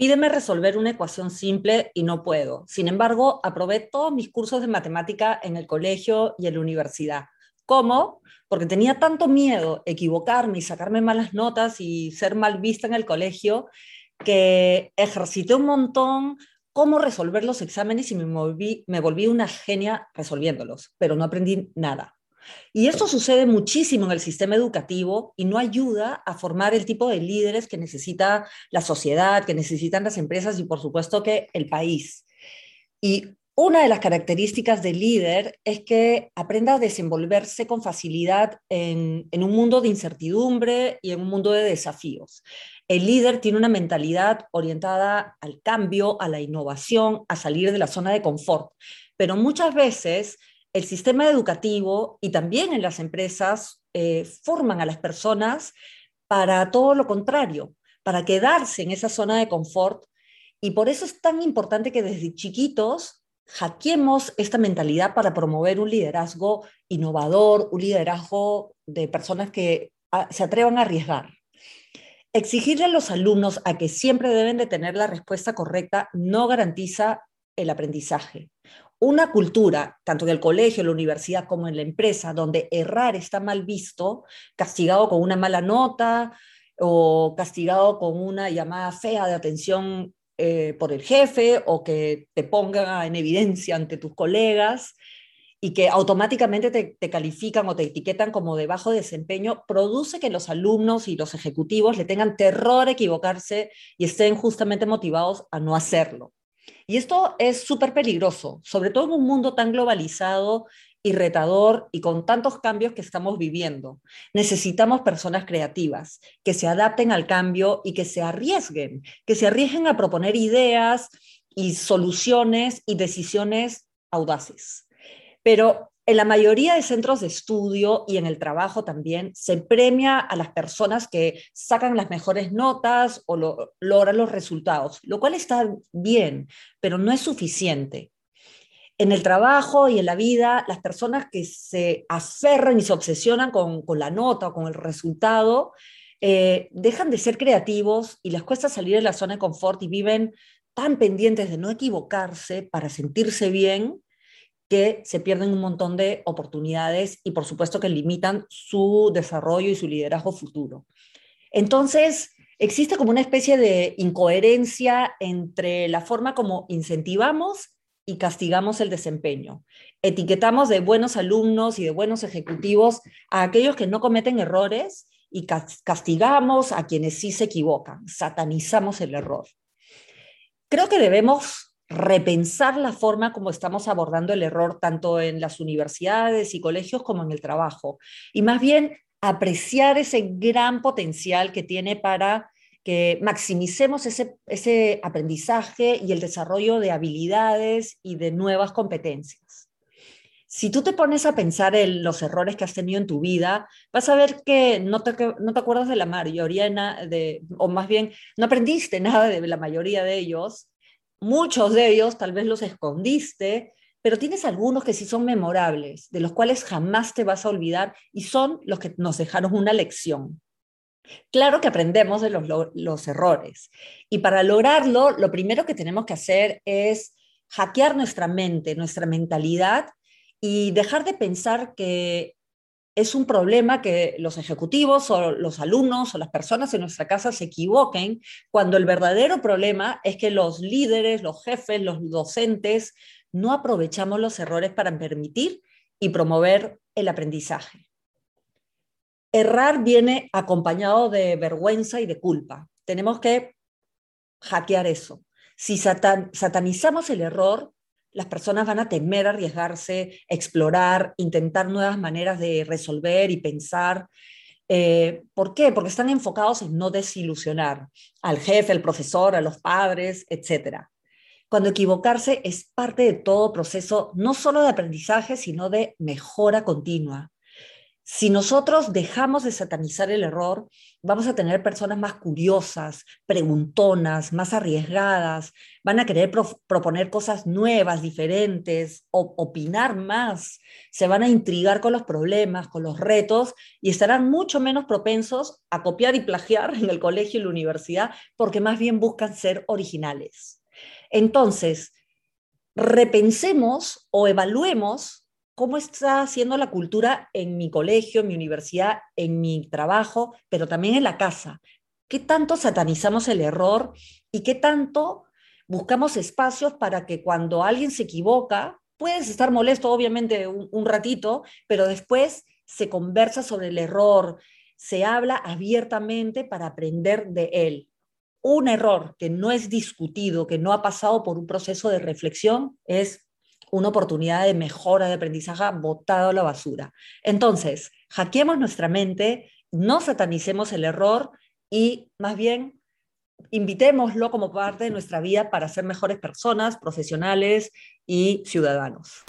Pídeme resolver una ecuación simple y no puedo. Sin embargo, aprobé todos mis cursos de matemática en el colegio y en la universidad. ¿Cómo? Porque tenía tanto miedo equivocarme y sacarme malas notas y ser mal vista en el colegio que ejercité un montón cómo resolver los exámenes y me, me volví una genia resolviéndolos, pero no aprendí nada. Y esto sucede muchísimo en el sistema educativo y no ayuda a formar el tipo de líderes que necesita la sociedad, que necesitan las empresas y por supuesto que el país. Y una de las características del líder es que aprenda a desenvolverse con facilidad en, en, un mundo de incertidumbre y en un mundo de desafíos. El líder tiene una mentalidad orientada al cambio, a la innovación, a salir de la zona de confort, pero muchas veces el sistema educativo y también en las empresas eh, forman a las personas para todo lo contrario, para quedarse en esa zona de confort. Y por eso es tan importante que desde chiquitos hackeemos esta mentalidad para promover un liderazgo innovador, un liderazgo de personas que ah, se atrevan a arriesgar. Exigirle a los alumnos a que siempre deben de tener la respuesta correcta no garantiza el aprendizaje una cultura, tanto en el colegio, en la universidad como en la empresa, donde errar está mal visto, castigado con una mala nota o castigado con una llamada fea de atención eh, por el jefe o que te ponga en evidencia ante tus colegas y que automáticamente te, te, califican o te etiquetan como de bajo desempeño, produce que los alumnos y los ejecutivos le tengan terror a equivocarse y estén justamente motivados a no hacerlo. Y esto es súper peligroso, sobre todo en un mundo tan globalizado y retador y con tantos cambios que estamos viviendo. Necesitamos personas creativas que se adapten al cambio y que se arriesguen, que se arriesguen a proponer ideas y soluciones y decisiones audaces. Pero en la mayoría de centros de estudio y en el trabajo también se premia a las personas que sacan las mejores notas o logran los resultados, lo cual está bien, pero no es suficiente. En el trabajo y en la vida, las personas que se aferran y se obsesionan con, la nota o con el resultado, eh, dejan de ser creativos y les cuesta salir de la zona de confort y viven tan pendientes de no equivocarse para sentirse bien que se pierden un montón de oportunidades y por supuesto que limitan su desarrollo y su liderazgo futuro. Entonces, existe como una especie de incoherencia entre la forma como incentivamos y castigamos el desempeño. Etiquetamos de buenos alumnos y de buenos ejecutivos a aquellos que no cometen errores y castigamos a quienes sí se equivocan, satanizamos el error. Creo que debemos repensar la forma como estamos abordando el error tanto en las universidades y colegios como en el trabajo. Y más bien apreciar ese gran potencial que tiene para que maximicemos ese, ese aprendizaje y el desarrollo de habilidades y de nuevas competencias. Si tú te pones a pensar en los errores que has tenido en tu vida, vas a ver que no te, no te acuerdas de la mayoría, de, o más bien no aprendiste nada de la mayoría de ellos, Muchos de ellos tal vez los escondiste, pero tienes algunos que sí son memorables, de los cuales jamás te vas a olvidar y son los que nos dejaron una lección. Claro que aprendemos de los, errores y para lograrlo, lo primero que tenemos que hacer es hackear nuestra mente, nuestra mentalidad y dejar de pensar que es un problema que los ejecutivos o los alumnos o las personas en nuestra casa se equivoquen, cuando el verdadero problema es que los líderes, los jefes, los docentes no aprovechamos los errores para permitir y promover el aprendizaje. Errar viene acompañado de vergüenza y de culpa. Tenemos que hackear eso. Si satanizamos el error, las personas van a temer arriesgarse, explorar, intentar nuevas maneras de resolver y pensar. Eh, ¿Por qué? Porque están enfocados en no desilusionar al jefe, al profesor, a los padres, etc. Cuando equivocarse es parte de todo proceso, no solo de aprendizaje, sino de mejora continua. Si nosotros dejamos de satanizar el error, vamos a tener personas más curiosas, preguntonas, más arriesgadas, van a querer proponer cosas nuevas, diferentes, opinar más, se van a intrigar con los problemas, con los retos y estarán mucho menos propensos a copiar y plagiar en el colegio y la universidad porque más bien buscan ser originales. Entonces, repensemos o evaluemos cómo está haciendo la cultura en mi colegio, en mi universidad, en mi trabajo, pero también en la casa. ¿Qué tanto satanizamos el error y qué tanto buscamos espacios para que cuando alguien se equivoca, puedes estar molesto obviamente un, ratito, pero después se conversa sobre el error, se habla abiertamente para aprender de él. Un error que no es discutido, que no ha pasado por un proceso de reflexión, es una oportunidad de mejora de aprendizaje botado a la basura. Entonces, hackeemos nuestra mente, no satanicemos el error y más bien invitémoslo como parte de nuestra vida para ser mejores personas, profesionales y ciudadanos.